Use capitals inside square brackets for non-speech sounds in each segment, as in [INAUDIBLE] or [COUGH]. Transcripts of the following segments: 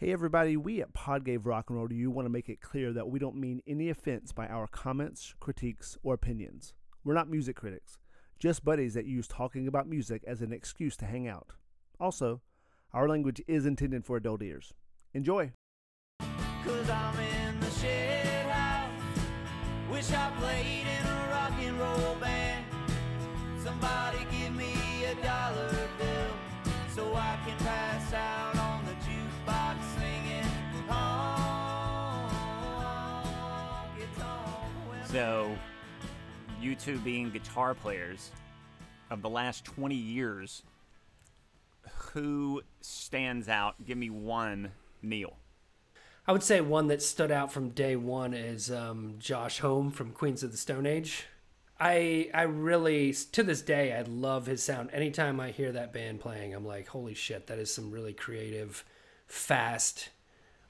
Hey everybody, we at Podgave Rock and Roll Do you want to make it clear that we don't mean any offense by our comments, critiques, or opinions. We're not music critics, just buddies that use talking about music as an excuse to hang out. Also, our language is intended for adult ears. Enjoy! Somebody give me a dollar bill so I can pass So, you two being guitar players of the last 20 years, who stands out? Give me one, Neil. I would say one that stood out from day one is um, Josh Homme from Queens of the Stone Age. I I really to this day I love his sound. Anytime I hear that band playing, I'm like, holy shit, that is some really creative, fast,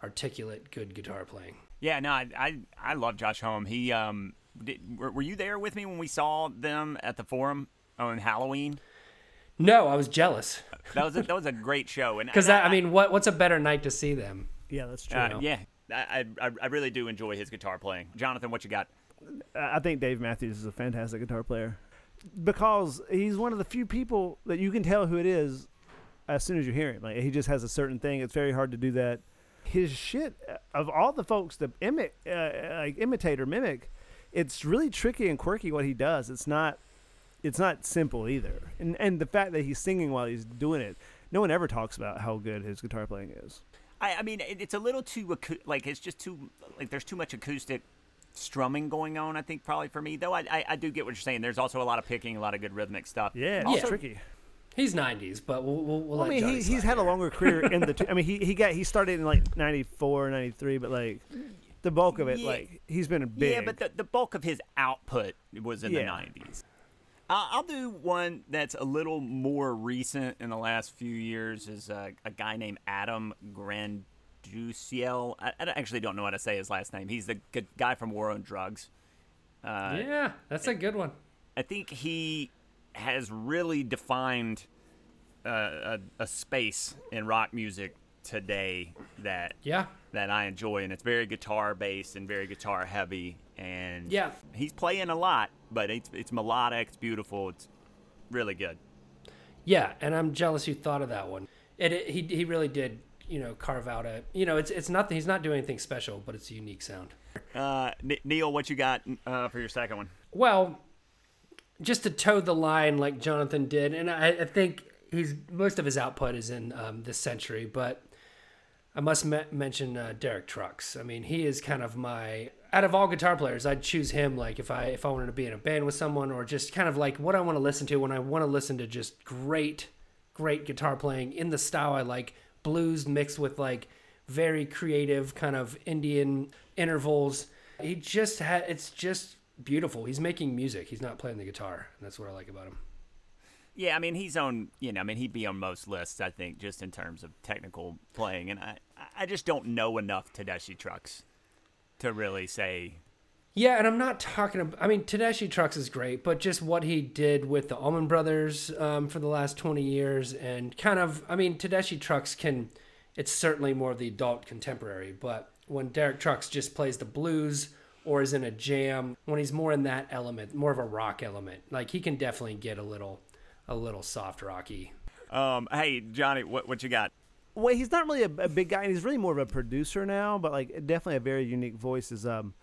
articulate, good guitar playing. Yeah, no, I I, I love Josh Homme. He um, did, were, were you there with me when we saw them at the Forum on Halloween? No, I was jealous [LAUGHS] That was a, that was a great show, and [LAUGHS] because and I, I mean, what what's a better night to see them? Yeah, that's true. uh, yeah, I, I I really do enjoy his guitar playing. Jonathan, what you got? I think Dave Matthews is a fantastic guitar player because he's one of the few people that you can tell who it is as soon as you hear him. Like he just has a certain thing. It's very hard to do that. His shit of all the folks that imitate, uh, like imitate or mimic, it's really tricky and quirky what he does. It's not, it's not simple either. And and the fact that he's singing while he's doing it, no one ever talks about how good his guitar playing is. I, I mean, it's a little too like it's just too like there's too much acoustic strumming going on. I think probably for me though. I, I I do get what you're saying. There's also a lot of picking, a lot of good rhythmic stuff. Yeah, it's Also- tricky. He's 90s, but we'll we'll, we'll I mean, Johnny he, he's had a longer career in the. [LAUGHS] T- I mean, he he got he started in like 94, 93, but like the bulk of it, Yeah. like he's been a big. Yeah, but the, the bulk of his output was in Yeah. the 90s. Uh, I'll do one that's a little more recent in the last few years. Is uh, a guy named Adam Granduciel. I, I actually don't know how to say his last name. He's the good guy from War on Drugs. Uh, Yeah, that's a good one. I think he has really defined uh, a, a space in rock music today that Yeah, that I enjoy, and it's very guitar based and very guitar heavy. And Yeah. he's playing a lot, but it's it's melodic, it's beautiful, it's really good. Yeah, and I'm jealous you thought of that one. It, it he he really did, you know, carve out a you know, it's it's nothing. He's not doing anything special, but it's a unique sound. Uh, Neil, what you got uh, for your second one? Well, just to toe the line like Jonathan did, and I, I think he's most of his output is in um, this century, but I must me- mention uh, Derek Trucks. I mean, he is kind of my out of all guitar players, I'd choose him. Like if I if I wanted to be in a band with someone, or just kind of like what I want to listen to when I want to listen to just great, great guitar playing in the style I like, blues mixed with like very creative kind of Indian intervals. He just had it's just beautiful. He's making music. He's not playing the guitar. That's what I like about him. Yeah, I mean he's on. You know, I mean he'd be on most lists. I think just in terms of technical playing, and I I just don't know enough Tedeschi trucks to really say. Yeah, and I'm not talking about. I mean, Tedeschi Trucks is great, but just what he did with the Allman Brothers um, for the last 20 years, and kind of. I mean, Tedeschi Trucks can. It's certainly more of the adult contemporary, but when Derek Trucks just plays the blues or is in a jam, when he's more in that element, more of a rock element, like he can definitely get a little, a little soft rocky. Um, hey Johnny, what what you got? well, he's not really a, a big guy, and he's really more of a producer now. But like, definitely a very unique voice is um,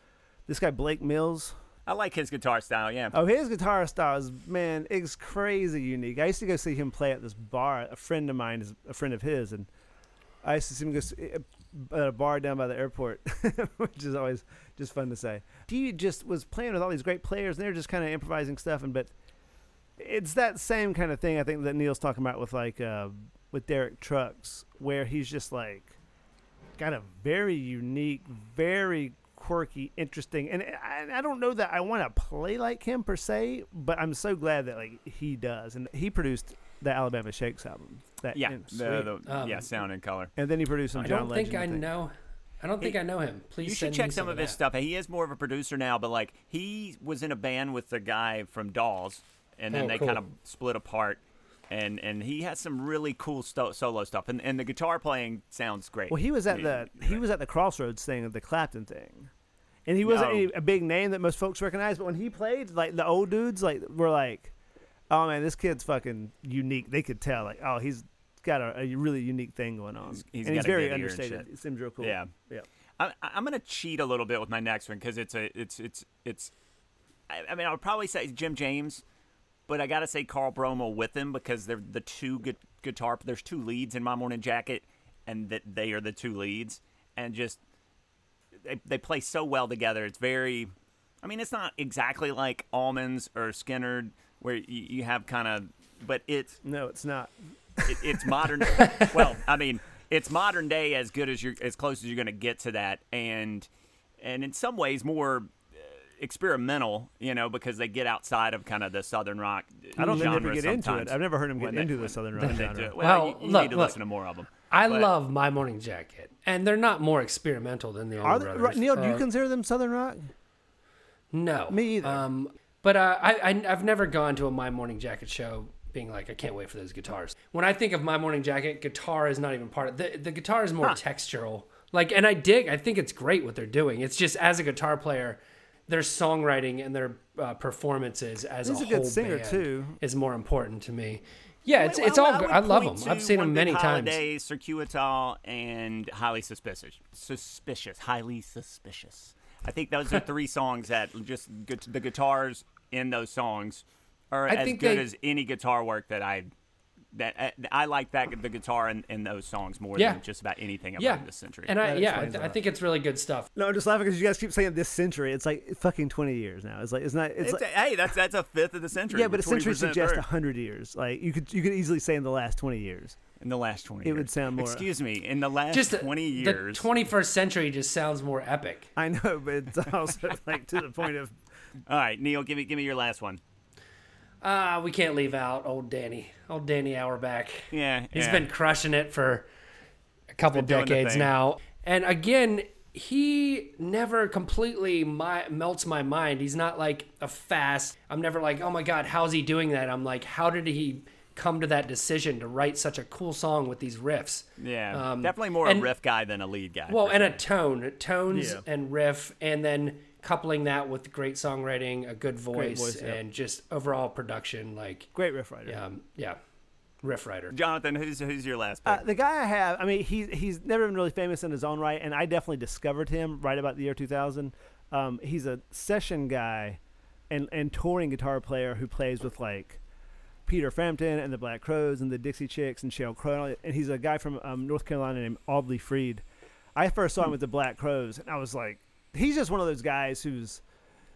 this guy Blake Mills. I like his guitar style. Yeah. Oh, his guitar style is man, it's crazy unique. I used to go see him play at this bar. A friend of mine is a friend of his, and I used to see him go s- at a bar down by the airport, [LAUGHS] which is always just fun to say. He just was playing with all these great players, and they're just kind of improvising stuff. And but it's that same kind of thing I think that Neil's talking about with like uh, with Derek Trucks, where he's just like got a very unique, very quirky, interesting, and I, I don't know that I want to play like him per se, but I'm so glad that like he does, and he produced the Alabama Shakes album. That Yeah, the, the, Um, yeah, sound and color. and then he produced some I John don't Legend. think I know. I don't think I know him. Please You send should check me some of his that. stuff. He is more of a producer now, but like he was in a band with the guy from Dawes, and then Oh, they cool. kind of split apart. and and he has some really cool sto- solo stuff, and and the guitar playing sounds great. Well, he was at Yeah, the he was at the Crossroads thing of the Clapton thing, and he wasn't oh. No. any, a big name that most folks recognize. But when he played, like the old dudes, like were like, "Oh man, this kid's fucking unique." They could tell, like, "Oh, he's got a, a really unique thing going on," He's- he's and he's very understated. It seems real cool. Yeah. yeah. I, I'm gonna cheat a little bit with my next one because it's a it's it's it's. I, I mean, I would probably say Jim James, but I gotta say Carl Broemel with him because they're the two gu- guitar. There's two leads in My Morning Jacket, and that they are the two leads, and just they they play so well together. It's very. I mean, it's not exactly like Allmans or Skynyrd where you, you have kind of, but it's No, it's not. it, it's [LAUGHS] modern. well, I mean, it's modern day as good as you're as close as you're going to get to that, and and in some ways more experimental, you know, because they get outside of kind of the southern rock. I don't think they genre ever get into it. I've never heard them when get they- into the Southern rock they genre. Well, Well, you, you look, need to look. listen to more of them. I But- love My Morning Jacket, and they're not more experimental than the Are Allman they, Brothers. right, Neil? do you Uh, consider them Southern rock? No, Me either. Um, but uh, I, I I've never gone to a My Morning Jacket show being like I can't wait for those guitars. When I think of My Morning Jacket, guitar is not even part of the the guitar is more textural. Like, and I dig. I think it's great what they're doing. It's just as a guitar player, their songwriting and their uh, performances as He's a, a good whole singer, band too. is more important to me. Yeah, it's Well, it's all. I good. I love them. I've seen them Big many times. Holiday, Circuital, and Highly Suspicious. Suspicious. Highly Suspicious. I think those are [LAUGHS] three songs that just gu- the guitars in those songs are I as good they- as any guitar work that I that uh, I, I like that the guitar in, in those songs more Yeah. than just about anything I've Yeah, this century. and I That yeah, I, th- a I lot. think it's really good stuff. No, I'm just laughing because you guys keep saying this century. It's like fucking 20 years now. It's like it's not. It's, It's like, a- hey, that's that's a fifth of the century. yeah, but a century suggests 100 years. Like you could you could easily say in the last 20 years. in the last twenty. It would sound more- Excuse me, in the last Just twenty the years. 21st century just sounds more epic. I know, but it's also like to the point of [LAUGHS] All right, Neil, give me give me your last one. Ah, we can't leave out old Danny. Old Danny Auerbach. Yeah, He's yeah. been crushing it for a couple decades now. And again, he never completely my, melts my mind. He's not like a fast. I'm never like, oh my God, how's he doing that? I'm like, how did he come to that decision to write such a cool song with these riffs? Yeah, Um, definitely more and- a riff guy than a lead guy. Well, and sure. a tone, tones Yeah. and riff, and then coupling that with great songwriting, a good voice, voice, yeah. and just overall production. Like, great riff writer. um, yeah, riff writer. Jonathan, who's who's your last pick? Uh, the guy I have, I mean, he's he's never been really famous in his own right, and I definitely discovered him right about the year 2000. Um, he's a session guy, and and touring guitar player who plays with like Peter Frampton and the Black Crowes and the Dixie Chicks and Sheryl Crow, and, and he's a guy from um, North Carolina named Audley Freed. I first saw him with the Black Crowes, and I was like, he's just one of those guys who's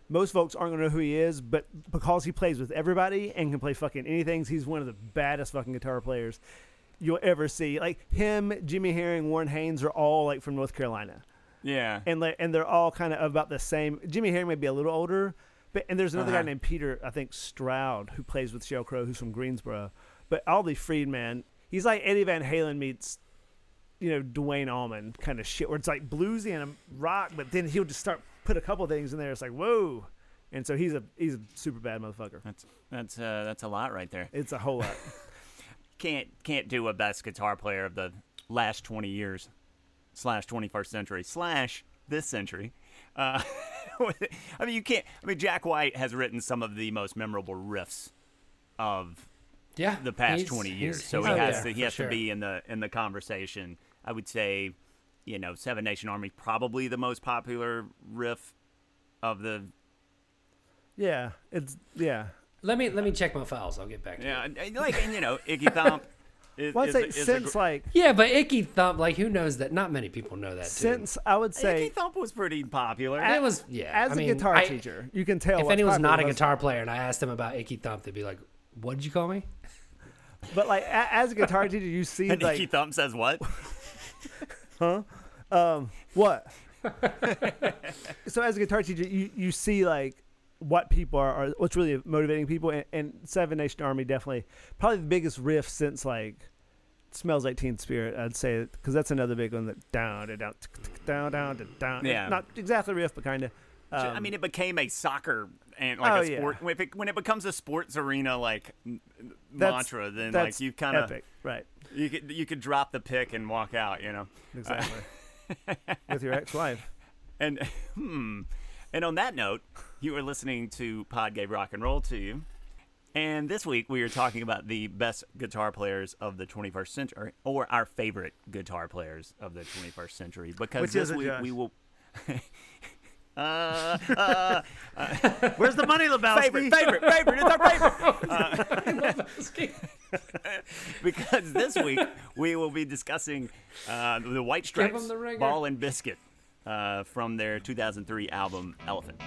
most folks aren't gonna know who he is, but because he plays with everybody and can play fucking anything, he's one of the baddest fucking guitar players you'll ever see. Like him, Jimmy Herring, Warren Haynes are all like from North Carolina, yeah, and like, and they're all kind of about the same. Jimmy Herring may be a little older, but and there's another guy Uh-huh. named Peter, I think Stroud, who plays with Sheryl Crow, who's from Greensboro. But Audley Friedman, he's like Eddie Van Halen meets, you know, Duane Allman kind of shit, where it's like bluesy and rock, but then he'll just start put a couple things in there. It's like whoa, and so he's a he's a super bad motherfucker. that's that's uh, that's a lot right there. It's a whole lot. [LAUGHS] Can't can't do a best guitar player of the last twenty years slash twenty first century slash this century. Uh, [LAUGHS] I mean, you can't. I mean, Jack White has written some of the most memorable riffs of Yeah, the past he's- 20 years. he's- so he's he has there to he has sure. to be in the in the conversation. I would say, you know, Seven Nation Army probably the most popular riff of the yeah, it's yeah. Let me let me check my files. I'll get back. to yeah, you. and- like and you know, Icky Thump [LAUGHS] is, Well, I'd say is a since gr- like Yeah, but Icky Thump, like who knows that? Not many people know that. Too. since I would say Icky Thump was pretty popular. it was yeah. as I a mean, guitar I- teacher, you can tell if anyone's not a guitar player and I asked them about Icky Thump, they'd be like, "What did you call me?" But like as a guitar teacher, you see and like Icky Thump says what? [LAUGHS] Um, what? [LAUGHS] so as a guitar teacher, you, you see like what people are, are what's really motivating people, and, and Seven Nation Army definitely probably the biggest riff since like Smells Like Teen Spirit. I'd say because that's another big one that down down down down down. Yeah. not exactly riff, but kind of. I um, mean, it became a soccer and like Oh, a yeah. sport. When it, when it becomes a sports arena, like That's- mantra, then like you kind of right? you could you could drop the pick and walk out, you know. Exactly. [LAUGHS] With your ex-wife. And hmm. And on that note, you are listening to Pod Gave Rock and Roll to you. And this week we are talking about the best guitar players of the 21st century, or our favorite guitar players of the 21st century. Because Which this week we will. [LAUGHS] uh, uh, [LAUGHS] Where's the money, Lebowski? favorite, favorite, favorite. It's our favorite. [LAUGHS] [LAUGHS] because this week we will be discussing uh, the White Stripes the. Ball and Biscuit uh, from their 2003 album Elephant.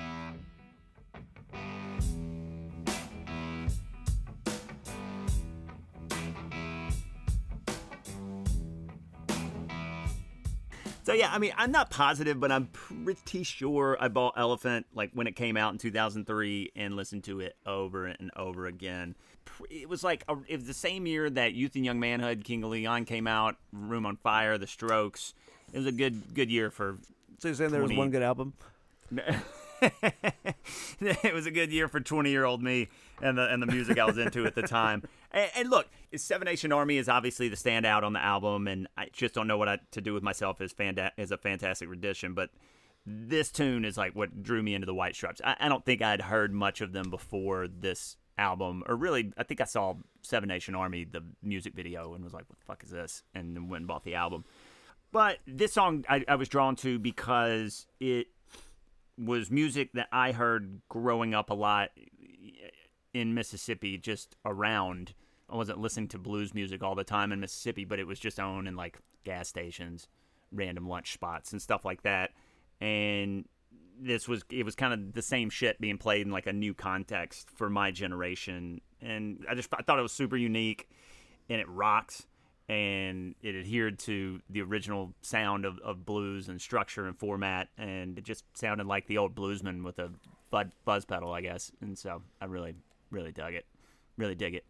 So yeah, I mean, I'm not positive, but I'm pretty sure I bought Elephant like when it came out in 2003 and listened to it over and over again. It was like a, it was the same year that Youth and Young Manhood, Kings of Leon came out, Room on Fire, The Strokes. It was a good good year for. So you're saying there was 20. one good album? [LAUGHS] [LAUGHS] it was a good year for 20 year old me and the and the music I was into at the [LAUGHS] time. And, and look, Seven Nation Army is obviously the standout on the album, and I just don't know what I, to do with myself as fanda- as a fantastic rendition. But this tune is like what drew me into the White Stripes. I, I don't think I'd heard much of them before this album, or really, I think I saw Seven Nation Army the music video and was like, "What the fuck is this?" and then went and bought the album. But this song I, I was drawn to because it was music that I heard growing up a lot in Mississippi, just around. I wasn't listening to blues music all the time in Mississippi, but it was just on in like gas stations, random lunch spots, and stuff like that. And this was it was kind of the same shit being played in like a new context for my generation, and I just I thought it was super unique, and it rocked and it adhered to the original sound of, of blues and structure and format, and it just sounded like the old bluesman with a bud, buzz pedal, I guess. And so I really, really dug it. Really dig it.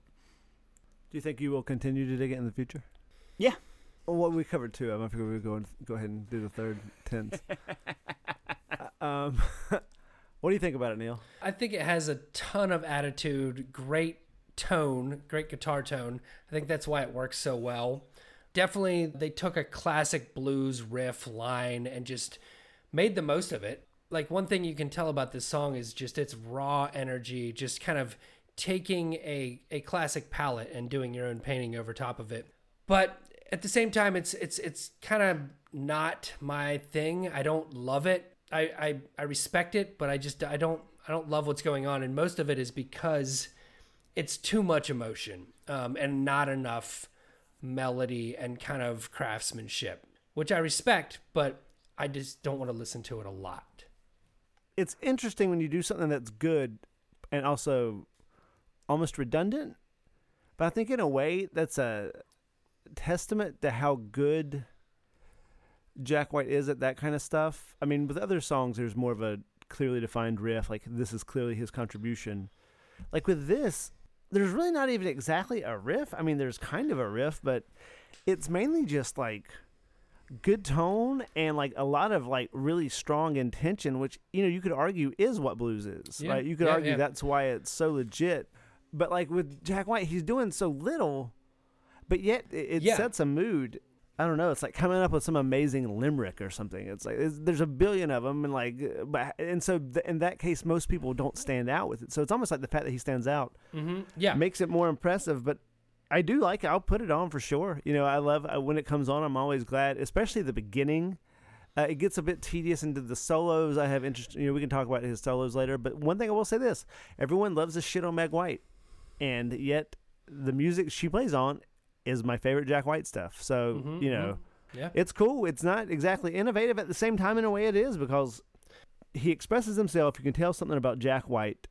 Do you think you will continue to dig it in the future? Yeah. Well, what we covered two. I'm figure we go and go ahead and do the third tenth. [LAUGHS] Uh, um, [LAUGHS] what do you think about it, Neil? I think it has a ton of attitude, great tone, great guitar tone. I think that's why it works so well. Definitely, they took a classic blues riff line and just made the most of it. Like, one thing you can tell about this song is just its raw energy, just kind of taking a, a classic palette and doing your own painting over top of it. But at the same time, it's it's it's kind of not my thing. I don't love it. I, I I respect it, but I just I don't I don't love what's going on, and most of it is because it's too much emotion um, and not enough melody and kind of craftsmanship, which I respect, but I just don't want to listen to it a lot. It's interesting when you do something that's good and also almost redundant. But I think in a way that's a testament to how good Jack White is at that kind of stuff. I mean, with other songs, there's more of a clearly defined riff. Like this is clearly his contribution. Like with this, there's really not even exactly a riff. I mean, there's kind of a riff, but it's mainly just like good tone and like a lot of like really strong intention, which you know you could argue is what blues is, Yeah, right? You could yeah, argue yeah. that's why it's so legit. But like with Jack White, he's doing so little, but yet it, it sets a mood. I don't know. It's like coming up with some amazing limerick or something. It's like it's, there's a billion of them, and like, but and so th- in that case, most people don't stand out with it. So it's almost like the fact that he stands out Mm-hmm. Yeah, makes it more impressive. But I do like it. I'll put it on for sure. You know, I love uh, when it comes on. I'm always glad, especially the beginning. Uh, it gets a bit tedious into the solos. I have interest. You know, we can talk about his solos later. But one thing I will say this: everyone loves the shit on Meg White, and yet the music she plays on is my favorite Jack White stuff. So Mhm, you know, yeah. it's cool. It's not exactly innovative at the same time in a way it is because he expresses himself. You can tell something about Jack White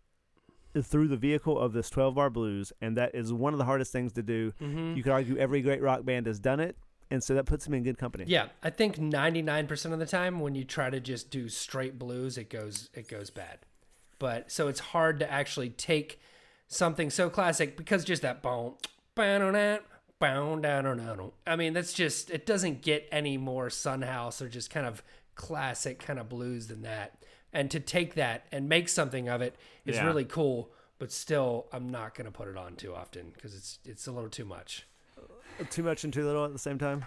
through the vehicle of this 12 bar blues, and that is one of the hardest things to do. Mhm. You could argue every great rock band has done it, and so that puts him in good company. Yeah, I think 99% of the time when you try to just do straight blues, it goes it goes bad. But so it's hard to actually take something so classic because just that bone [TSK] bann on that boom, bow bow down I mean, that's just it doesn't get any more Son House or just kind of classic kind of blues than that. And to take that and make something of it is Yeah. really cool. but still, I'm not gonna put it on too often because it's it's a little too much. Too much and too little at the same time.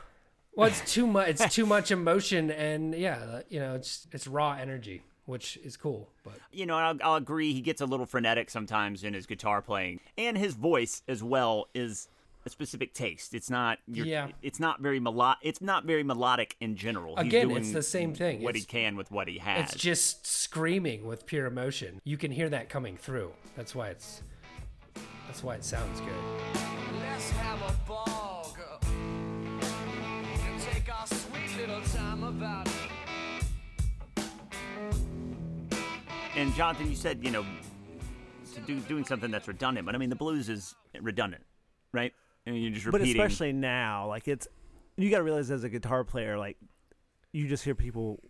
Well, it's too much. It's too [LAUGHS] much emotion, and yeah, you know, it's it's raw energy, which is cool. But you know, I'll, I'll agree. He gets a little frenetic sometimes in his guitar playing, and his voice as well is a specific taste. It's not. You're, Yeah. It's not very melo- It's not very melodic in general. He's Again, doing it's the same thing. What he can with what he has. it's just screaming with pure emotion. You can hear that coming through. That's why it's that's why it sounds good. Let's have a ball, girl. And take our sweet little time about it. And Jonathan, you said you know do doing something that's redundant, but I mean the blues is redundant, right? And you're just But especially now, like it's you got to realize as a guitar player, like you just hear people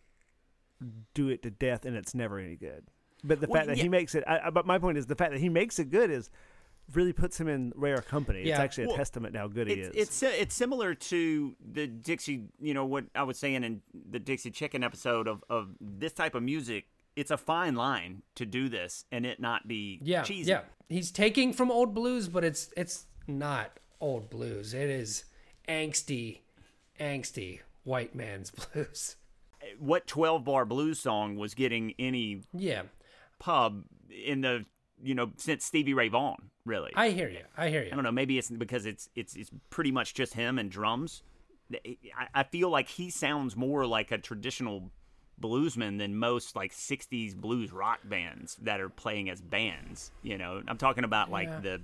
do it to death, and it's never any good. But the Well, fact that yeah. he makes it, I, I- but my point is the fact that he makes it good is really puts him in rare company. It's Yeah. actually a Well, testament to how good he is. it's it's similar to the Dixie, you know what I was saying in the Dixie Chicken episode of, of this type of music. It's a fine line to do this and it not be Yeah, cheesy. yeah. He's taking from old blues, but it's it's not old blues. It is angsty, angsty white man's [LAUGHS] blues. What twelve bar blues song was getting any Yeah, pub in the you know since Stevie Ray Vaughan? Really, I hear you. I hear you. I don't know. Maybe it's because it's it's it's pretty much just him and drums. I, I feel like he sounds more like a traditional bluesman than most like '60s blues rock bands that are playing as bands. You know, I'm talking about like Yeah. the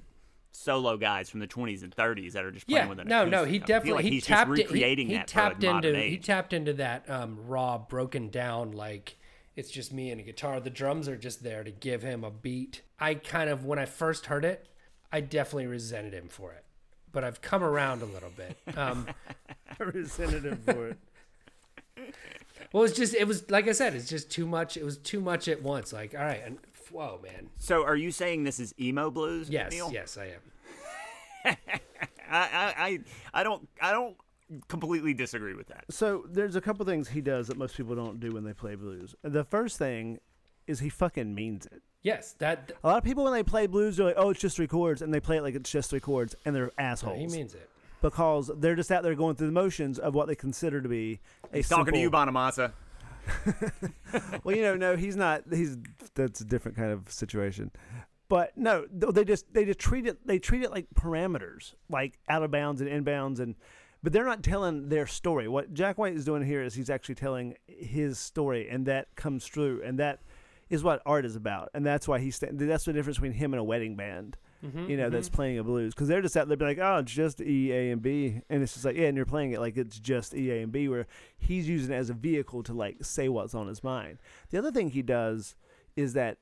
solo guys from the 20s and 30s that are just playing Yeah, with an no, no, he I definitely like he he's tapped just it- he- he, that tapped for the into he tapped into that um, raw, broken down like it's just me and a guitar. The drums are just there to give him a beat. I kind of when I first heard it, I definitely resented him for it, but I've come around a little bit. Um, [LAUGHS] representative for it. [LAUGHS] well, it's just it was like I said, it's just too much. It was too much at once. Like all right, and whoa, man. so, are you saying this is emo blues? Yes, Neil? yes, I am. [LAUGHS] I, I, I, I don't, I don't completely disagree with that. So there's a couple things he does that most people don't do when they play blues. The first thing is he fucking means it. Yes, that A lot of people when they play blues, they're like, "Oh, it's just three chords," and they play it like it's just three chords, and they're assholes. he means it. because they're just out there going through the motions of what they consider to be a He's talking to you, Bonamassa. [LAUGHS] well, you know, no, he's not. He's that's a different kind of situation. But no, they just they just treat it they treat it like parameters, like out of bounds and inbounds, and but they're not telling their story. What Jack White is doing here is he's actually telling his story, and that comes through, and that is what art is about, and that's why he's that's the difference between him and a wedding band. Mm-hmm, you know, that's mm-hmm. playing a blues because they're just out there be like, oh, it's just E, A, and B, and it's just like, yeah, and you're playing it like it's just E, A, and B, where he's using it as a vehicle to like say what's on his mind. The other thing he does is that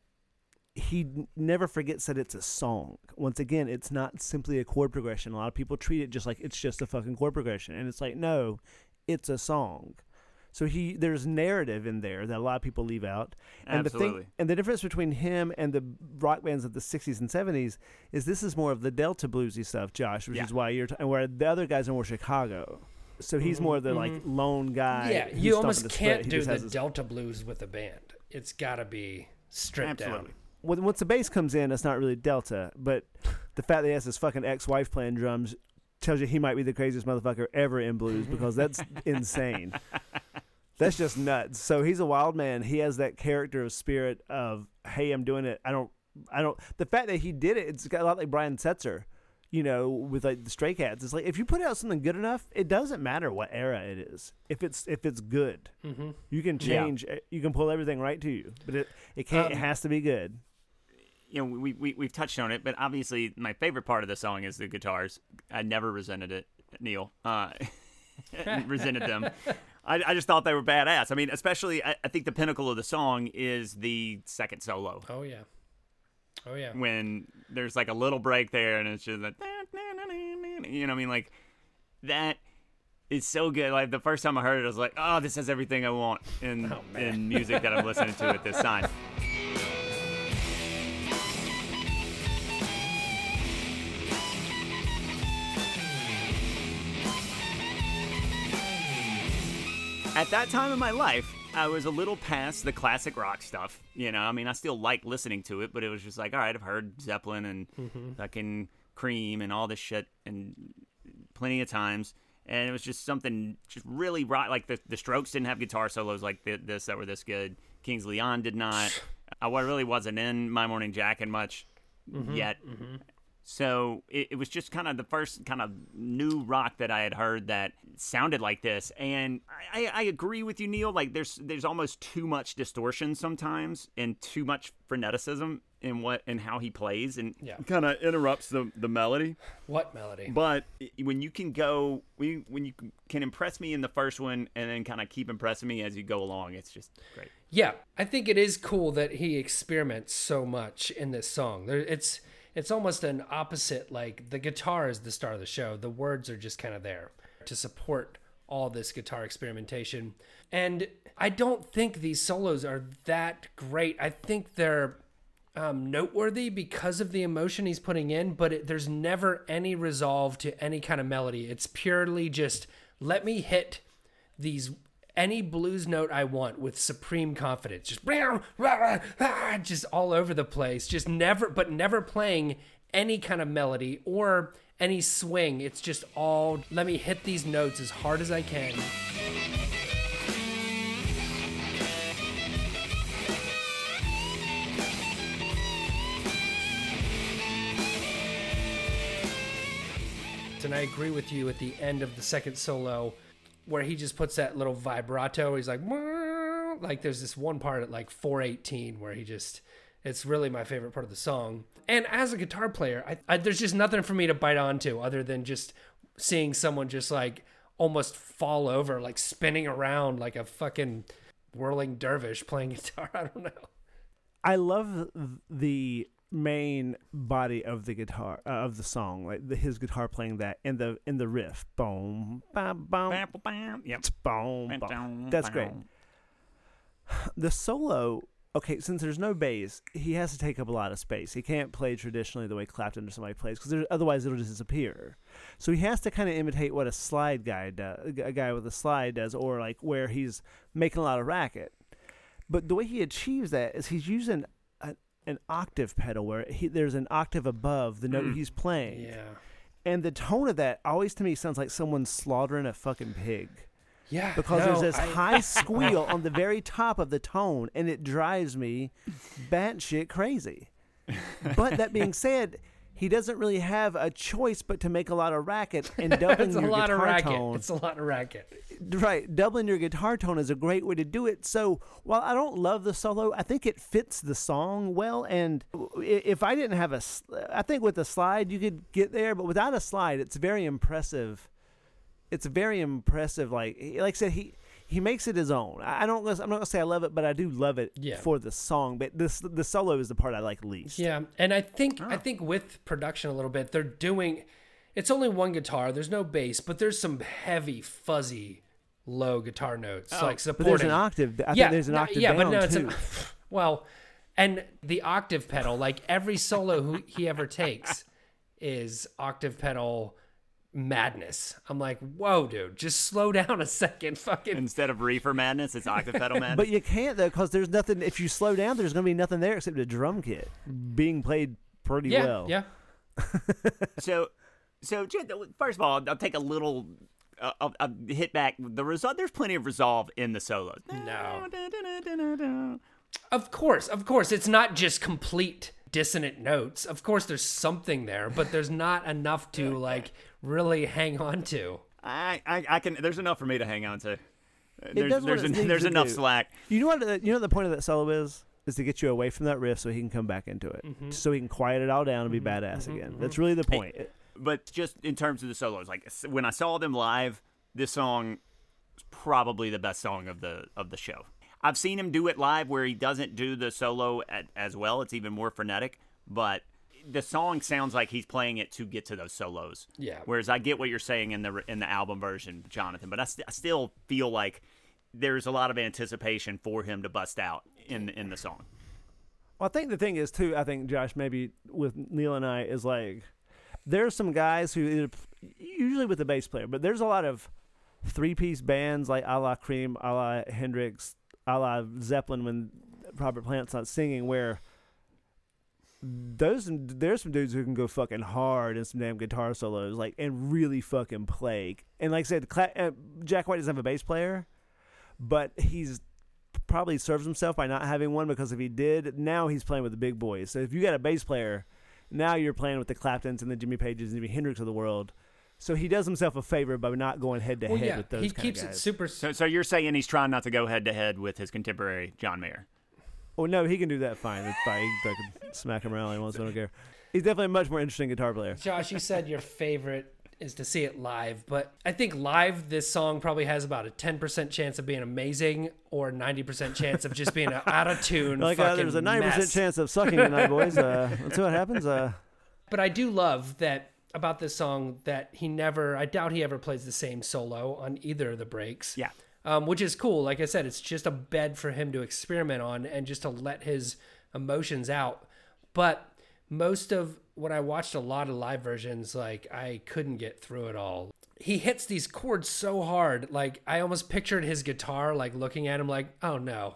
he never forgets that it's a song. Once again, it's not simply a chord progression. A lot of people treat it just like it's just a fucking chord progression, and it's like, no, it's a song. So he there's narrative in there that a lot of people leave out. And the thing and the difference between him and the rock bands of the 60s and 70s is this is more of the Delta bluesy stuff, Josh, which Yeah. is why you're t- and where the other guys are more Chicago. So he's mm-hmm, more the like mm-hmm. lone guy. Yeah, you almost can't. He do the his- Delta blues with a band. It's got to be stripped Absolutely. down. when, once the bass comes in, it's not really Delta, but the fact that he has his fucking ex-wife playing drums tells you he might be the craziest motherfucker ever in blues because that's [LAUGHS] insane. That's just nuts. So he's a wild man. He has that character of spirit of, hey, I'm doing it. I don't, I don't. The fact that he did it, it's got a lot like Brian Setzer, you know, with like the Stray Cats. It's like if you put out something good enough, it doesn't matter what era it is. If it's if it's good, Mm-hmm. you can Yeah. change. You can pull everything right to you, but it it can't. it Um, has to be good. you know, we, we we've touched on it, but obviously my favorite part of the song is the guitars. I never resented it, Neil. Uh, [LAUGHS] resented them. [LAUGHS] I, I just thought they were badass. I mean, especially I, I think the pinnacle of the song is the second solo Oh yeah. Oh yeah. when there's like a little break there and it's just like you know what I mean like that is so good. Like the first time I heard it, I was like, oh, this has everything I want in oh, in music that I'm listening to at this time. [LAUGHS] at that time in my life, I was a little past the classic rock stuff. You know, I mean, I still like listening to it, but it was just like, all right, I've heard Zeppelin and mm-hmm. fucking Cream and all this shit and plenty of times. And it was just something just really rock. Like the, the Strokes didn't have guitar solos like thi- this that were this good. Kings Leon did not. [SIGHS] I really wasn't in My Morning Jacket much mm-hmm. yet. Mm-hmm. So it, it was just kind of the first kind of new rock that I had heard that sounded like this, and I, I, I agree with you, Neil. Like there's there's almost too much distortion sometimes, and too much freneticism in what and how he plays, and Yeah. kind of interrupts the the melody. What melody? But when you can go, when you, when you can impress me in the first one, and then kind of keep impressing me as you go along, it's just great. Yeah, I think it is cool that he experiments so much in this song. There, it's it's almost an opposite. Like the guitar is the star of the show. The words are just kind of there to support all this guitar experimentation. And I don't think these solos are that great. I think they're um, noteworthy because of the emotion he's putting in, but it, there's never any resolve to any kind of melody. It's purely just let me hit these any blues note I want with supreme confidence, just just all over the place, just never, but never playing any kind of melody or any swing. It's just all let me hit these notes as hard as I can. And I agree with you at the end of the second solo where he just puts that little vibrato. He's like, like there's this one part at like 418 where he just, it's really my favorite part of the song. And as a guitar player, I, I, there's just nothing for me to bite onto other than just seeing someone just like almost fall over, like spinning around like a fucking whirling dervish playing [LAUGHS] guitar. I don't know. I love the main body of the guitar uh, of the song, like the, his guitar playing that, and the in the riff, boom, bam, bam, bam, Yep. boom, boom. That's great. The solo, okay, since there's no bass, he has to take up a lot of space. He can't play traditionally the way Clapton or somebody plays because otherwise it'll just disappear. So he has to kind of imitate what a slide guy does, a guy with a slide does, or like where he's making a lot of racket. But the way he achieves that is he's using an octave pedal where he, there's an octave above the note mm. he's playing. Yeah. And the tone of that always to me sounds like someone slaughtering a fucking pig. Yeah. Because no, there's this I- high [LAUGHS] squeal on the very top of the tone, and it drives me batshit crazy. But that being said, he doesn't really have a choice but to make a lot of racket [LAUGHS] and doubling It's a your lot guitar of racket. tone. It's a lot of racket. Right, doubling your guitar tone is a great way to do it. So while I don't love the solo, I think it fits the song well. And if I didn't have a, I think with a slide you could get there, but without a slide, it's very impressive. It's very impressive. Like like I said, he he makes it his own. I I don't. I'm not gonna say I love it, but I do love it Yeah. for the song. But this the solo is the part I like least. Yeah, and I think I ah. think with production a little bit, they're doing. It's only one guitar. There's no bass, but there's some heavy, fuzzy, low guitar notes oh, like But supporting. there's an octave. I yeah, think there's an no, octave yeah, down but no, it's too. an, [LAUGHS] well, and the octave pedal, like every solo who he ever takes, is octave pedal madness. I'm like, whoa, dude, just slow [LAUGHS] down a second, fucking. Instead of reefer madness, it's octave pedal [LAUGHS] madness. But you can't though, because there's nothing. If you slow down, there's going to be nothing there except a drum kit being played pretty yeah, well. yeah. [LAUGHS] so, so first of all, I'll take a little. Uh, I'll, I'll hit back the result. There's plenty of resolve in the solos. No. Of course, of course. It's not just complete dissonant notes. Of course, there's something there, but there's not enough to [LAUGHS] like really hang on to. I, I, I can. There's enough for me to hang on to. There's, there's, it en- needs there's to enough do. slack. You know what? The, you know what the point of that solo is? Is to get you away from that riff so he can come back into it, Mm-hmm. so he can quiet it all down and be mm-hmm. badass mm-hmm. again. Mm-hmm. That's really the point. But just in terms of the solos, like when I saw them live, this song is probably the best song of the of the show. I've seen him do it live where he doesn't do the solo at, as well. It's even more frenetic, but the song sounds like he's playing it to get to those solos. Yeah. Whereas I get what you're saying in the in the album version, Jonathan, but I, st- I still feel like there's a lot of anticipation for him to bust out in in the song. Well, I think the thing is too. I think Josh, maybe with Neil and I, is like there's some guys who usually with the bass player, but there's a lot of three piece bands like a la Cream, a la Hendrix, a la Zeppelin when Robert Plant's not singing, where those there's some dudes who can go fucking hard in some damn guitar solos, like and really fucking play. And like I said, Cla- uh, Jack White doesn't have a bass player, but he's probably serves himself by not having one because if he did, now he's playing with the big boys. So if you got a bass player, now you're playing with the Claptons and the Jimmy Pages and the Hendrix of the world. So he does himself a favor by not going head to head with those. he kind keeps of it guys. super. So, so you're saying he's trying not to go head to head with his contemporary John Mayer? Oh no, he can do that fine. It's fine. He can fucking smack him around. all He wants. I don't care. He's definitely a much more interesting guitar player. Josh, you said your favorite is to see it live, but I think live this song probably has about a 10% chance of being amazing or 90% chance of just being an out of tune. [LAUGHS] Like uh, there's a ninety percent mess. chance of sucking tonight, boys. Uh, let's see what happens. Uh, But I do love that about this song that he never, I doubt he ever plays the same solo on either of the breaks. Yeah. Um, which is cool. Like I said, it's just a bed for him to experiment on and just to let his emotions out. But most of when I watched a lot of live versions, like I couldn't get through it all. He hits these chords so hard, like I almost pictured his guitar, like looking at him, like, oh no,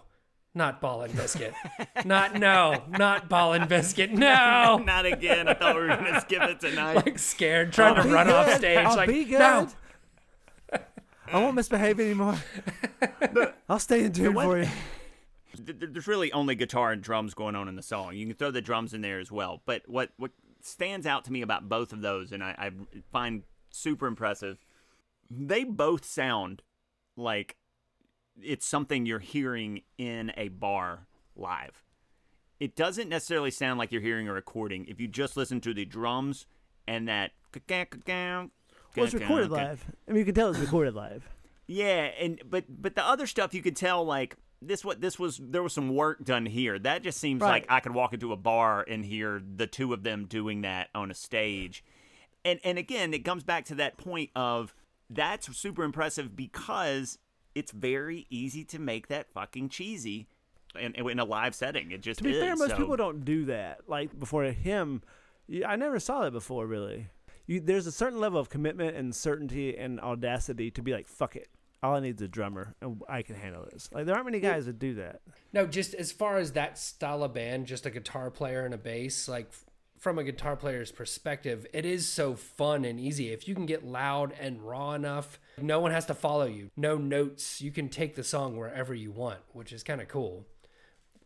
not ball and biscuit, [LAUGHS] not no, not ball and biscuit, [LAUGHS] no, [LAUGHS] Not again. I thought we were going to skip it tonight. like scared, trying to I'll be run off stage, I'll like be good. no. I won't misbehave anymore. I'll stay in tune what- for you. Th- th- there's really only guitar and drums going on in the song. You can throw the drums in there as well. But what what stands out to me about both of those, and I, I find super impressive, they both sound like it's something you're hearing in a bar live. It doesn't necessarily sound like you're hearing a recording if you just listen to the drums and that. Well, it's recorded live. I mean, you can tell it's recorded live. [LAUGHS] Yeah, and but but the other stuff you could tell like this what this was there was some work done here. That just seems Right. like I could walk into a bar and hear the two of them doing that on a stage. And and again, it comes back to that point of that's super impressive because it's very easy to make that fucking cheesy in, in a live setting. It just To be is. fair, most so- people don't do that. Like before him, I never saw that before. Really, you, there's a certain level of commitment and certainty and audacity to be like, "Fuck it, all I need is a drummer, and I can handle this." Like there aren't many guys that do that. No, just as far as that style of band, just a guitar player and a bass, like f- from a guitar player's perspective, it is so fun and easy. If you can get loud and raw enough, no one has to follow you. No notes. You can take the song wherever you want, which is kind of cool.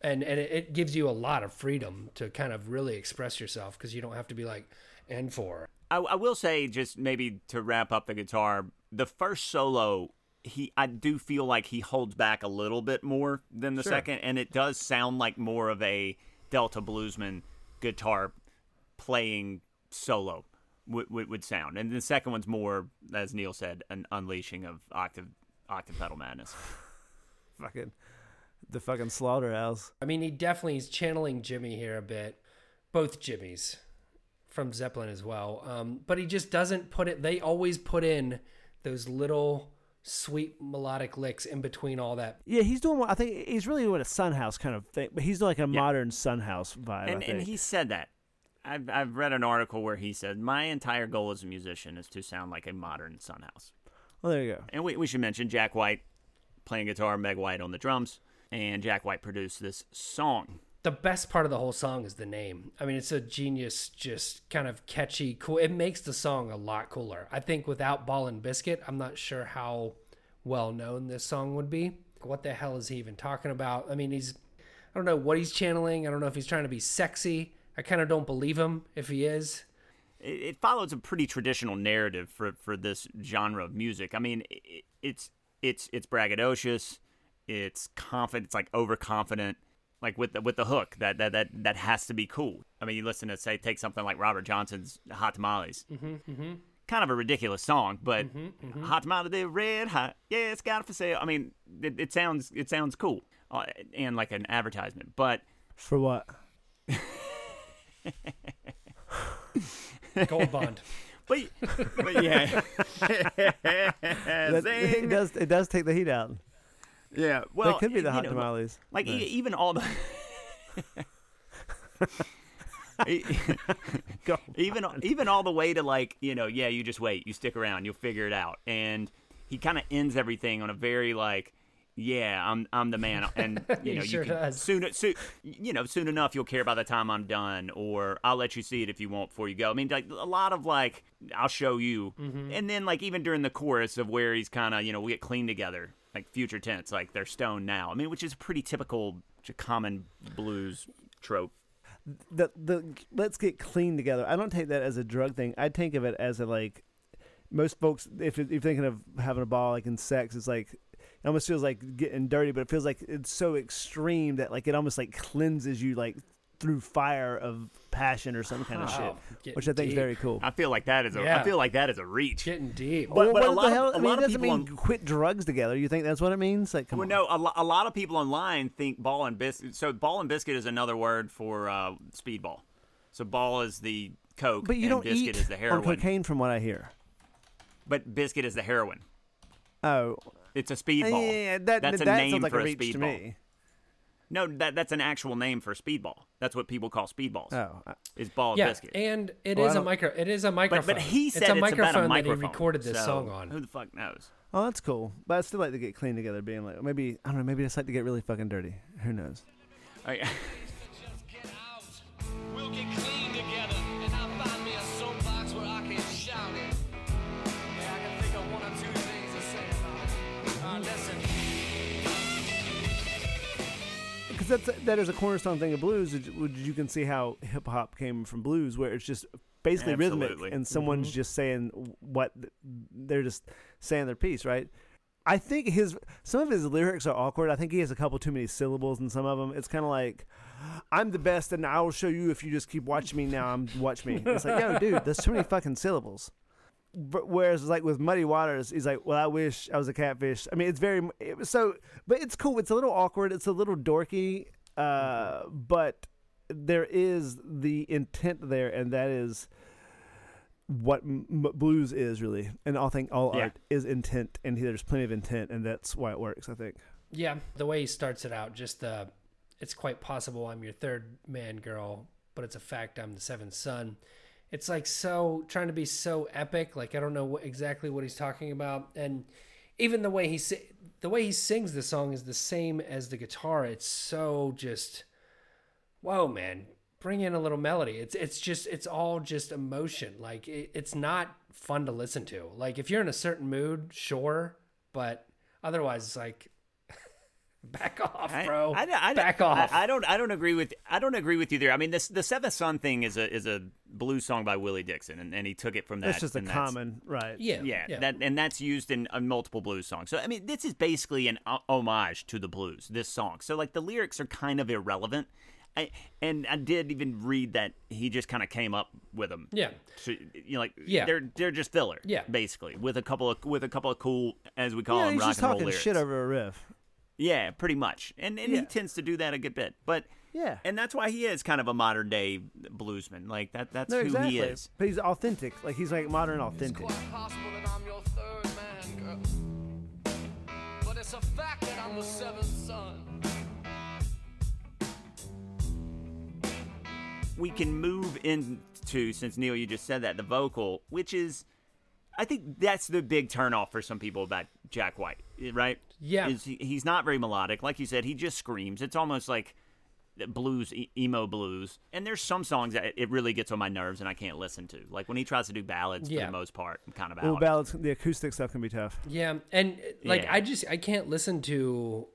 And and it, it gives you a lot of freedom to kind of really express yourself because you don't have to be like and for. I, I will say, just maybe to wrap up the guitar, the first solo, he I do feel like he holds back a little bit more than the second, and it does sound like more of a Delta bluesman guitar playing solo would, would, would sound, and the second one's more, as Neil said, an unleashing of octave octave pedal madness. [LAUGHS] Fucking the fucking slaughterhouse. I mean, he definitely is channeling Jimmy here a bit, both Jimmys from Zeppelin as well. Um, but he just doesn't put it. They always put in those little sweet melodic licks in between all that. Yeah, he's doing. what I think he's really doing a Son House kind of thing, but he's doing like a modern Son House vibe. and, I and think. he said that. I've, I've read an article where he said, My entire goal as a musician is to sound like a modern Son House. well, there you go. And we, we should mention Jack White playing guitar, Meg White on the drums, and Jack White produced this song. The best part of the whole song is the name. I mean, it's a genius, just kind of catchy, cool. It makes the song a lot cooler. I think without Ball and Biscuit, I'm not sure how well known this song would be. What the hell is he even talking about? I mean, he's, I don't know what he's channeling. I don't know if he's trying to be sexy. I kind of don't believe him if he is. It, it follows a pretty traditional narrative for, for this genre of music. I mean, it, it's it's it's braggadocious, it's confident, it's like overconfident, like with the with the hook that that that that has to be cool. I mean, you listen to say take something like Robert Johnson's Hot Tamales. Mm-hmm, Kind of a ridiculous song, but Hot Tamale, they're red hot. Yeah, it's got it for sale. I mean, it, it sounds it sounds cool, uh, and like an advertisement. But For what? [LAUGHS] [LAUGHS] Gold Bond. but but yeah, That- it does. It does take the heat out. yeah. Well, that could be the you hot know, tamales. Like e- even all the [LAUGHS] even even all the way to like you know yeah you just wait you stick around you'll figure it out and he kind of ends everything on a very like, yeah, I'm I'm the man, and [LAUGHS] you know sure you can does. soon soon you know soon enough you'll care by the time I'm done, or I'll let you see it if you want before you go. I mean, like a lot of like I'll show you, Mm-hmm. and then like even during the chorus of where he's kind of you know we get clean together, like future tense, like they're stoned now. I mean, which is pretty typical, common blues trope. the the let's get clean together. I don't take that as a drug thing. I think of it as a like most folks if if you're thinking of having a ball like in sex, it's like almost feels like getting dirty, but it feels like it's so extreme that like it almost like cleanses you like through fire of passion or some kind of Wow. shit, Getting which I think is very cool. I feel like that is a I Yeah. feel like that is a reach. Getting deep. But- Well, a what lot the of- hell? a I mean, lot it of doesn't people mean on- quit drugs together. You think that's what it means? Like, come Well, on. no, a, lo- a lot of people online think ball and biscuit. So ball and biscuit is another word for uh, speedball. So ball is the coke, but you and don't biscuit eat is the on heroin. cocaine, from what I hear. But biscuit is the heroin. Oh, It's a speedball. yeah, that that's a that name like for a reach speedball. me. No, that that's an actual name for speedball. That's what people call speedballs. Oh, Is ball and yeah, biscuit. and it is Well, I a don't- micro. It is a microphone. but he said it's a it's microphone about a that he recorded this so song on. Who the fuck knows? Oh, that's cool. But I still like to get clean together, being like maybe I don't know, maybe I just like to get really fucking dirty. Who knows? Oh, [LAUGHS] yeah. Uh. Because that's that is a cornerstone thing of blues. You can see how hip hop came from blues, where it's just basically rhythmic, and someone's just saying what they're just saying their piece, right? I think his some of his lyrics are awkward. I think he has a couple too many syllables in some of them. It's kind of like, "I'm the best, and I will show you if you just keep watching me now. I'm watch me." It's like, yo, dude, there's too many fucking syllables. But whereas like with Muddy Waters, he's like, "Well, I wish I was a catfish." I mean, it's very it so, but it's cool. It's a little awkward. It's a little dorky, uh, but there is the intent there, and that is what m- blues is really. And I think all Yeah. art is intent, and there's plenty of intent, and that's why it works. I think. Yeah, the way he starts it out, just uh, it's quite possible I'm your third man, girl, but it's a fact I'm the seventh son. It's like so trying to be so epic. Like I don't know what, exactly what he's talking about, and even the way he the way he sings the song is the same as the guitar. It's so just, whoa, man! Bring in a little melody. It's it's just it's all just emotion. Like it, it's not fun to listen to. Like if you're in a certain mood, sure, but otherwise it's like back off, I- bro. I, I, I, back I- off. I, don't. I don't agree with. I don't agree with you there. I mean, this the Seventh Son thing is a is a blues song by Willie Dixon, and, and he took it from that. That's just a common, right? yeah, Yeah, that and that's used in uh, multiple blues songs. So I mean, this is basically an o- homage to the blues. This song. So like the lyrics are kind of irrelevant. I, and I did even read that he just kind of came up with them. Yeah. So, you know, like Yeah. they're they're just filler. Yeah. basically with a couple of with a couple of cool as we call Yeah, them he's rock just and roll lyrics. shit over a riff. Yeah, pretty much. And and Yeah. he tends to do that a good bit. But Yeah. and that's why he is kind of a modern day bluesman. Like that that's No, who exactly. he is. But he's authentic. Like he's like modern It's authentic. quite possible that I'm your third man, girl. But it's a fact that I'm the seventh son. we can move into since Neil you just said that the vocal, which is I think that's the big turnoff for some people about Jack White, right? Yeah. is he, he's not very melodic, like you said. He just screams. It's almost like blues, e- emo blues. And there's some songs that it really gets on my nerves and I can't listen to. Like when he tries to do ballads, for Yeah. the most part, I'm kind of out. Well, ballads, the acoustic stuff can be tough. Yeah, and like Yeah. I just I can't listen to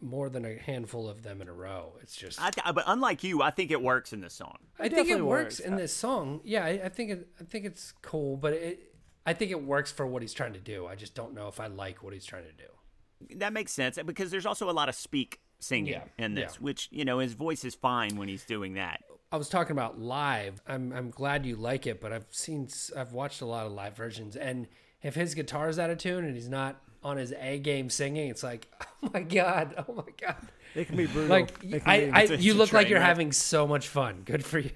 more than a handful of them in a row. It's just I th- but unlike you, I think it works in this song. I think it works works. in this song. Yeah, I, I think it I think it's cool, but it I think it works for what he's trying to do. I just don't know if I like what he's trying to do. That makes sense uh, because there's also a lot of speak singing Yeah, in this, yeah. which you know his voice is fine when he's doing that. I was talking about live. I'm I'm glad you like it, but I've seen I've watched a lot of live versions, and if his guitar's out of tune and he's not on his A game singing, it's like, [LAUGHS] oh my god, oh my god. It can be brutal. Like It I, I you look like you're wreck. having so much fun. Good for you.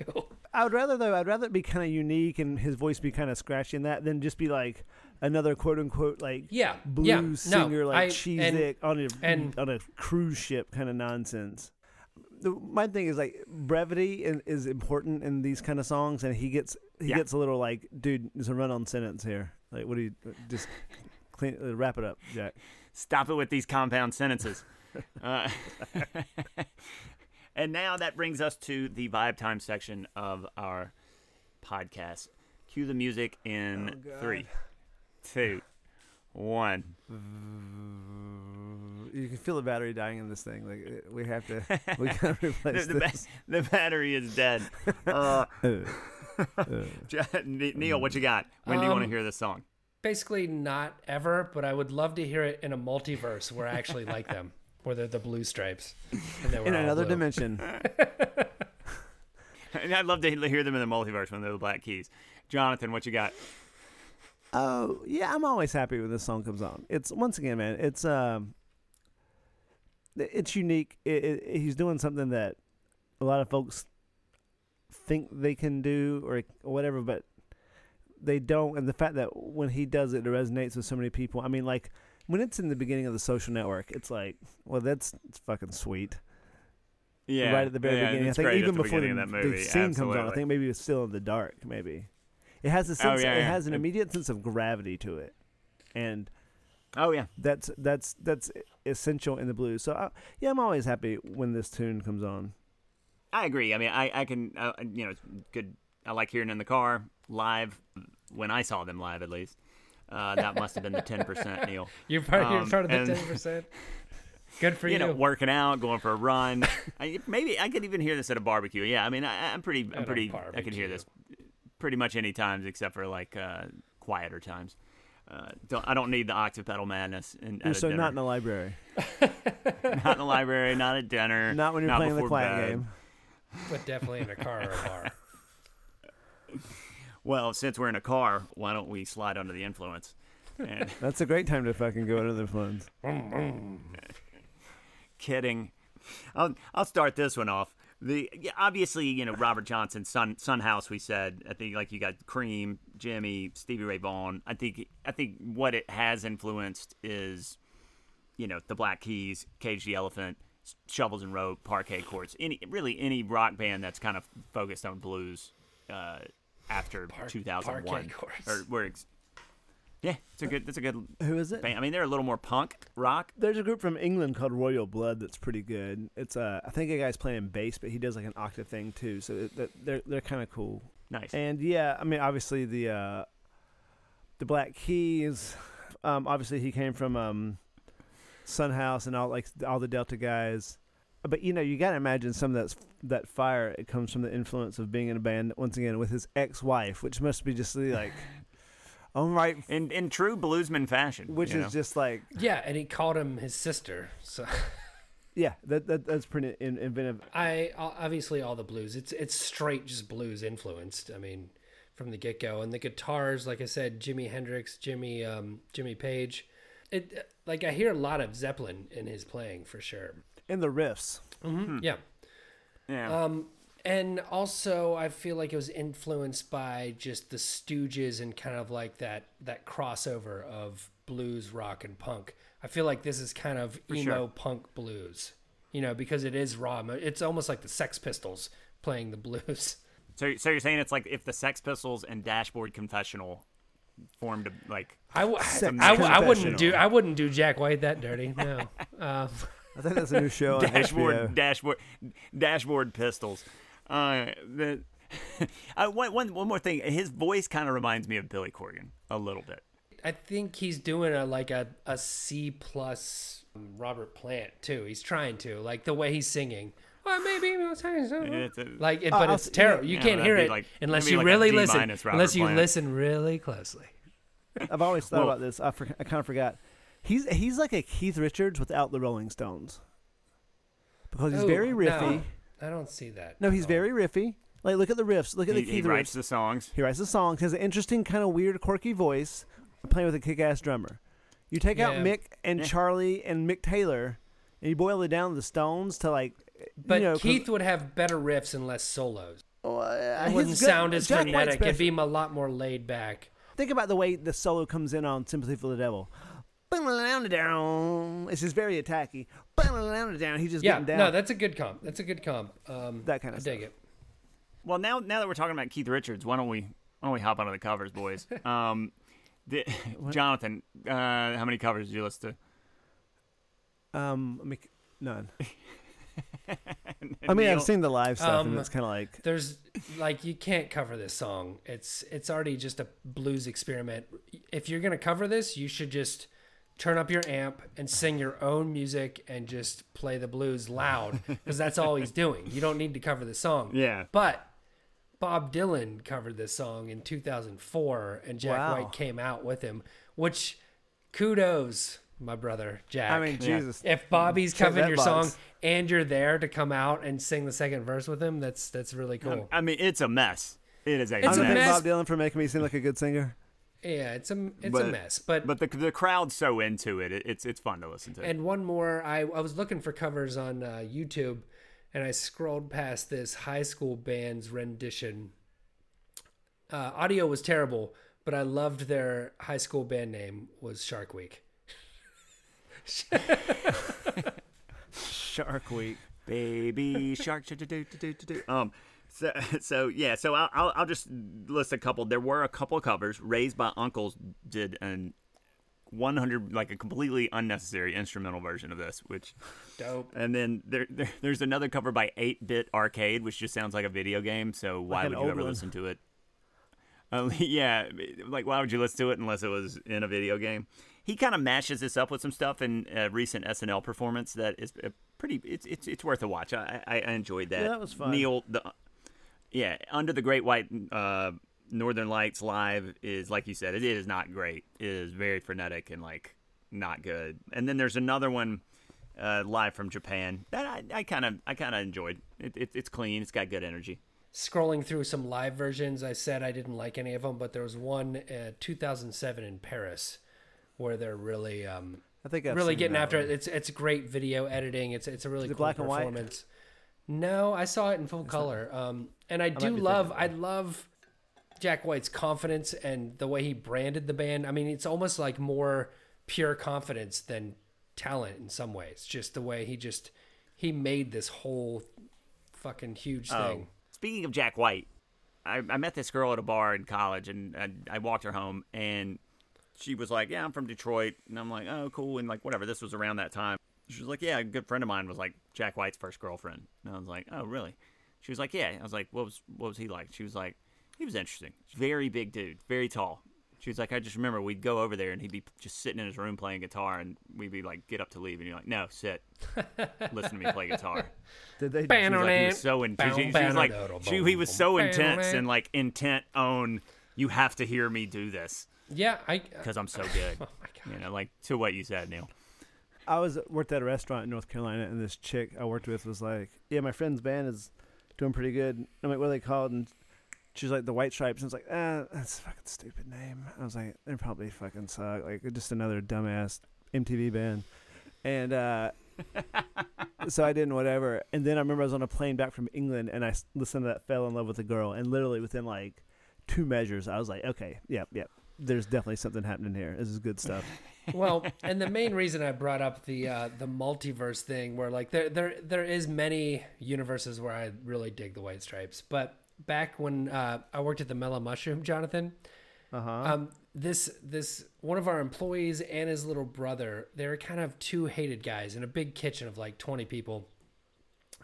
I would rather though. I'd rather it be kind of unique and his voice be kind of scratchy in that than just be like another quote unquote like Yeah, blues yeah, no, singer like I- cheese and- on a and- on a cruise ship kind of nonsense. The, my thing is like brevity in, is important in these kind of songs, and he gets he Yeah. gets a little like, dude, there's a run on sentence here. Like, what do you just clean, uh, wrap it up, Jack. Stop it with these compound sentences. [LAUGHS] uh, [LAUGHS] and now that brings us to the vibe time section of our podcast. Cue the music in three, two, one. You can feel the battery dying in this thing. Like uh, we have to, [LAUGHS] we gotta replace the, ba- this. the battery is dead. [LAUGHS] Uh, [LAUGHS] Neil, what you got? When do you want to Um, hear this song? Basically, not ever, but I would love to hear it in a multiverse where I actually like them, where they're the blue stripes. And in another blue. dimension. And I'd love to hear them in the multiverse when they're the Black Keys. Jonathan, what you got? Oh yeah, I'm always happy when this song comes on. It's once again, man. It's um, it's unique. It, it, he's doing something that a lot of folks think they can do or, whatever, but they don't. And the fact that when he does it, it resonates with so many people. I mean, like when it's in the beginning of the Social Network, it's like, well, that's it's fucking sweet. Yeah, right at the very yeah, beginning. I think even before the, the scene comes on, I think maybe it's still in the dark. Maybe it has a Oh, sense. yeah, it yeah. has an immediate sense of gravity to it, and Oh yeah, that's that's that's essential in the blues. So I, yeah, I'm always happy when this tune comes on. I agree. I mean, I I can uh, you know it's good. I like hearing it in the car live when I saw them live at least. Uh, that must have been the ten percent [LAUGHS] Neil. You're part, you're Um, part of the ten percent. Good for you [LAUGHS] you. know, working out, going for a run. [LAUGHS] I, maybe I could even hear this at a barbecue. Yeah, I mean, I, I'm pretty, I'm pretty, I could hear this pretty much any times except for like uh, quieter times. Uh, don't, I don't need the octave pedal madness. In, at so dinner. not in the library, [LAUGHS] not in the library, not at dinner, [LAUGHS] not when you're playing the before quiet bed. game. but definitely in a car or a bar. [LAUGHS] Well, since we're in a car, why don't we slide under the influence? And That's a great time to fucking go under the funds. kidding. I'll I'll start this one off. The yeah, obviously you know Robert Johnson, Sun Son House. We said I think like you got Cream, Jimmy, Stevie Ray Vaughan. I think I think what it has influenced is you know the Black Keys, Cage the Elephant, Shovels and Rope, Parquet Courts. Any really any rock band that's kind of focused on blues uh, after Par- 2001 or where. It's, yeah, it's a good. It's a good Who is it? band. I mean, they're a little more punk rock. There's a group from England called Royal Blood that's pretty good. It's uh, I think a guy's playing bass, but he does like an octave thing too. So it, that- they're they're kind of cool. Nice. And yeah, I mean, obviously the uh, the Black Keys. Um, obviously he came from um, Son House and all like all the Delta guys. But you know, you gotta imagine some of that's that fire. It comes from the influence of being in a band once again with his ex-wife, which must be just like, all right, in in true bluesman fashion, which is know? just like, Yeah, and he called him his sister. So yeah, that, that that's pretty in, inventive. I obviously all the blues. It's it's straight just blues influenced. I mean, from the get go, and the guitars, like I said, Jimi Hendrix, Jimmy um, Jimmy Page. It like I hear a lot of Zeppelin in his playing for sure. And the riffs. Yeah. yeah. Um, and also, I feel like it was influenced by just the Stooges and kind of like that that crossover of blues, rock, and punk. I feel like this is kind of emo sure. punk blues, you know, because it is raw. It's almost like the Sex Pistols playing the blues. So, so you're saying it's like if the Sex Pistols and Dashboard Confessional formed a, like I, w- Sex I, w- I wouldn't do I wouldn't do Jack White that dirty. No. [LAUGHS] um, I think that's a new show on dashboard HBO. dashboard dashboard pistols. Uh, the [LAUGHS] uh, one, one one more thing. His voice kind of reminds me of Billy Corgan a little bit. I think he's doing a like a, a C plus Robert Plant too. He's trying to like the way he's singing. Well, maybe we'll say so. It's a- like, it, Uh, but I'll it's terrible. yeah. You Yeah, can't that'd hear it like- unless you like really listen. Unless you Plant. listen really closely. I've always thought Well- about this. I, for, I kind of forgot. He's he's like a Keith Richards without the Rolling Stones. Because he's Ooh, very riffy. No, I don't see that. No, he's all. very riffy. Like look at the riffs. Look at he, the he Keith writes riffs. the songs. He writes the songs. He has an interesting, kind of weird, quirky voice, playing with a kick-ass drummer. You take out Yeah. Mick and Yeah. Charlie and Mick Taylor, and you boil it down to the Stones to like. But you know, 'cause- Keith would have better riffs and less solos. oh, uh, It his wouldn't good- sound as Jack White's frenetic. It'd best- be a lot more laid back. Think about the way the solo comes in on "Sympathy for the Devil." Down. It's just very attacky. Down. He's just Yeah, getting down. no, that's a good comp. That's a good comp. Um, That kinda I dig it. Well, now now that we're talking about Keith Richards, why don't we why don't we hop onto the covers, boys? [LAUGHS] um, The, [LAUGHS] Jonathan, uh, how many covers did you listen to? Um, let me, none. [LAUGHS] I mean, Neil? I've seen the live stuff, Um, and it's kind of like There's like you can't cover this song. It's it's already just a blues experiment. If you're gonna cover this, you should just turn up your amp and sing your own music and just play the blues loud [LAUGHS] because that's all he's doing. You don't need to cover the song. Yeah. But Bob Dylan covered this song in 2004 and Jack Wow. White came out with him, which kudos, my brother Jack. I mean, Yeah. Jesus. if Bobby's covering your box. song and you're there to come out and sing the second verse with him, that's that's really cool. I mean, it's a mess. It is a It's I'm a gonna mess. thank mess. Bob Dylan for making me seem like a good singer. Yeah, it's a it's But- a mess. But, But the the crowd's so into it. it it's it's fun to listen to. and one more, I I was looking for covers on uh, YouTube, and I scrolled past this high school band's rendition. Uh, audio was terrible, but I loved their high school band name was Shark Week. [LAUGHS] Shark Week. Baby shark. Um. So, [LAUGHS] so yeah. So I'll, I'll I'll just list a couple. There were a couple of covers. Raised by Uncles did an 100 like a completely unnecessary instrumental version of this, which Dope. and then there, there there's another cover by 8-bit arcade, which just sounds like a video game. So why an would you ever one. listen to it? Uh, [LAUGHS] yeah, like why would you listen to it unless it was in a video game? He kind of mashes this up with some stuff in a recent SNL performance that is uh, pretty. It's it's it's worth a watch. I I, I enjoyed that. Yeah, that was fun. Neil, the yeah, under the Great White uh, Northern Lights live is like you said, it is not great. It is very frenetic and like not good. And then there's another one uh, live from Japan that I kind of I kind of enjoyed. It, it, it's clean. It's got good energy. Scrolling through some live versions, I said I didn't like any of them, but there was one uh, 2007 in Paris where they're really um, I think I've really getting after one. it. It's it's great video editing. It's it's a really cool black and white? performance. No, I saw it in full color. Um, and I do love, I love Jack White's confidence and the way he branded the band. I mean, it's almost like more pure confidence than talent in some ways. Just the way he just he made this whole fucking huge thing. Speaking of Jack White, I, I met this girl at a bar in college, and I, I walked her home, and she was like, "Yeah, I'm from Detroit," and I'm like, "Oh, cool," and like whatever. This was around that time. She was like, "Yeah, a good friend of mine was like Jack White's first girlfriend," and I was like, "Oh, really?" She was like, "Yeah." I was like, "What was what was he like?" She was like, "He was interesting. Very big dude, very tall." She was like, "I just remember we'd go over there, and he'd be just sitting in his room playing guitar, and we'd be like, get up to leave, and you're like, no, sit, [LAUGHS] listen to me play guitar." Did they? She was like, he was so in, she, she was like she, he was so intense and like intent on you have to hear me do this Yeah, I uh, because I'm so [LAUGHS] good. Oh my god. You know, like to what you said, Neil. I was worked at a restaurant in North Carolina, and this chick I worked with was like, "Yeah, my friend's band is doing pretty good." I'm like, "What are they called?" And she was like, "The White Stripes." And I was like, "Ah, that's a fucking stupid name." I was like, "They probably fucking suck. Like, just another dumbass MTV band." And uh, [LAUGHS] so I didn't whatever. And then I remember I was on a plane back from England, and I listened to that "Fell in Love with a Girl," and literally within like two measures, I was like, "Okay, yep, yep." There's definitely something happening here. This is good stuff. [LAUGHS] well, and the main reason I brought up the uh, the multiverse thing, where like there there there is many universes where I really dig the White Stripes, but back when uh, I worked at the Mellow Mushroom, Jonathan, Uh huh. um, this this one of our employees and his little brother, they were kind of two hated guys in a big kitchen of like twenty people.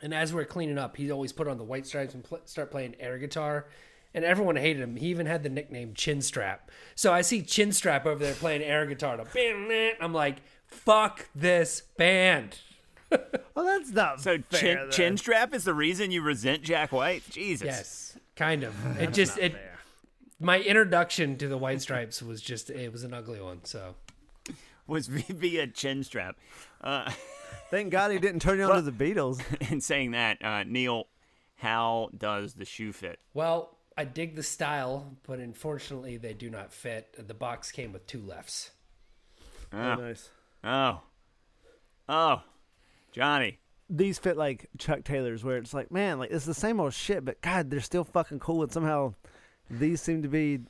And as we're cleaning up, he'd always put on the White Stripes and pl- start playing air guitar. And everyone hated him. He even had the nickname Chinstrap. So I see Chinstrap over there playing air guitar. To I'm like, fuck this band. [LAUGHS] Well, that's not So fair, chin, then. chin strap is the reason you resent Jack White. Jesus. Yes, kind of. It just it. My introduction to the White Stripes was just it was an ugly one. So Was [LAUGHS] via Chinstrap. Uh, [LAUGHS] Thank God he didn't turn you on to the Beatles. in saying that, uh, Neil, how does the shoe fit? well, I dig the style, but unfortunately they do not fit. The box came with two lefts. Oh, nice. oh, oh, Johnny. These fit like Chuck Taylors, where it's like, man, like it's the same old shit, but God, they're still fucking cool, and somehow these seem to be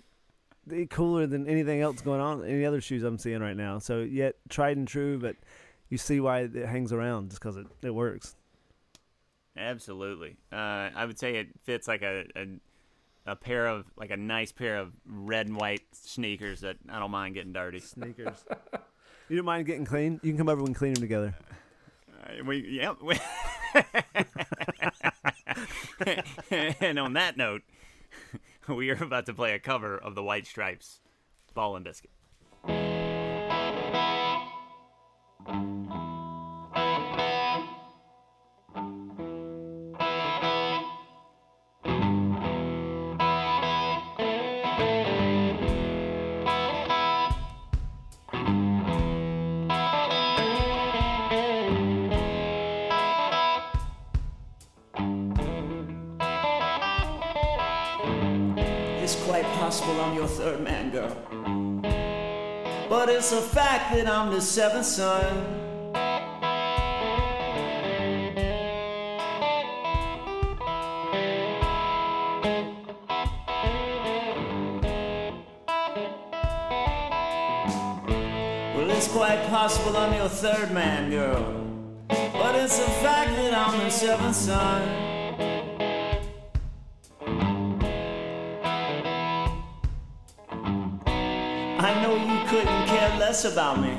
cooler than anything else going on, any other shoes I'm seeing right now. So yet tried and true, but you see why it hangs around just because it, it works. Absolutely. Uh, I would say it fits like a, a a pair of like a nice pair of red and white sneakers that I don't mind getting dirty. Sneakers. you don't mind getting clean? You can come over and clean them together. Uh, we yeah. We, [LAUGHS] and on that note, we are about to play a cover of the White Stripes, "Ball and Biscuit." It's quite possible I'm your third man, girl. But it's a fact that I'm the seventh son. Well, it's quite possible I'm your third man, girl. But it's a fact that I'm the seventh son. Couldn't care less about me,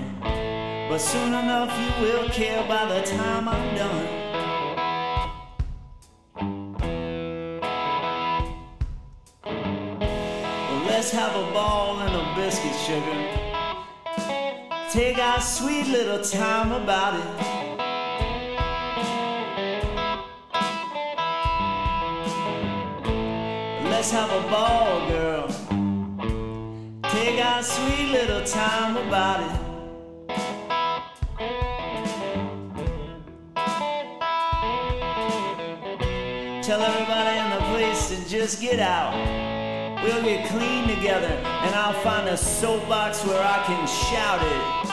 but soon enough you will care by the time I'm done. Well, let's have a ball and a biscuit, sugar. Take our sweet little time about it. Let's have a ball, girl. Take our sweet little time about it. Tell everybody in the place to just get out. We'll get clean together, and I'll find a soapbox where I can shout it.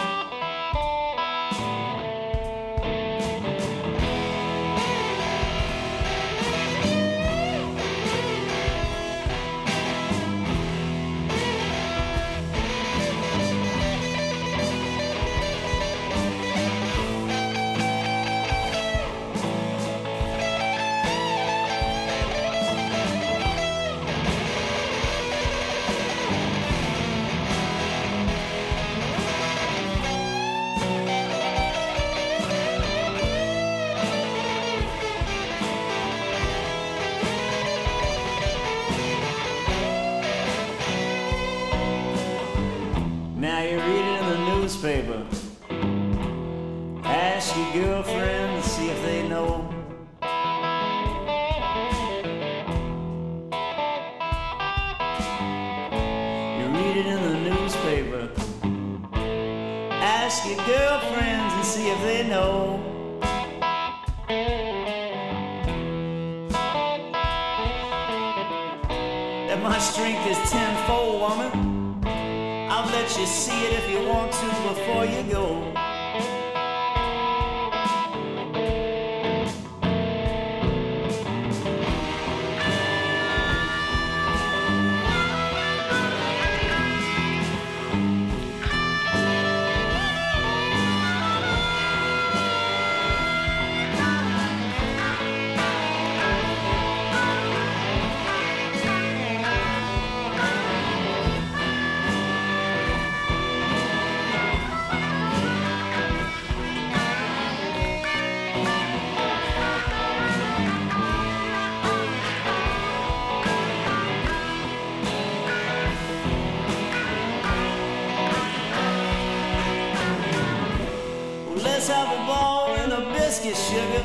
A sugar.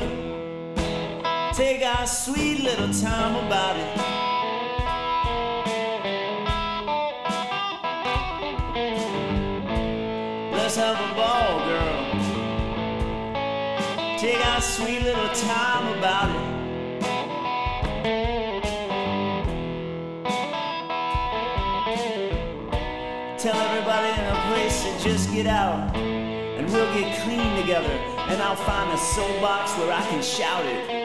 Take our sweet little time about it. Let's have a ball, girl. Take our sweet little time about it. Tell everybody in the place to just get out and we'll get clean together and I'll find a soapbox where I can shout it.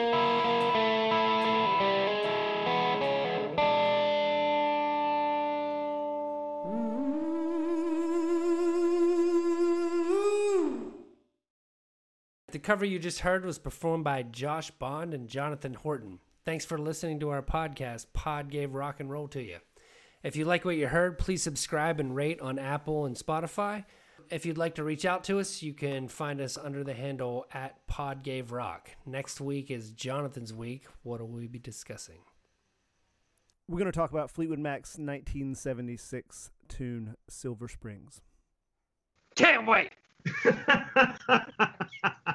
The cover you just heard was performed by Josh Bond and Jonathan Horton. Thanks for listening to our podcast. Pod gave rock and roll to you. If you like what you heard, please subscribe and rate on Apple and Spotify. If you'd like to reach out to us, you can find us under the handle at Pod Gave Rock. Next week is Jonathan's week. What will we be discussing? We're going to talk about Fleetwood Mac's 1976 tune Silver Springs. Can't wait. [LAUGHS]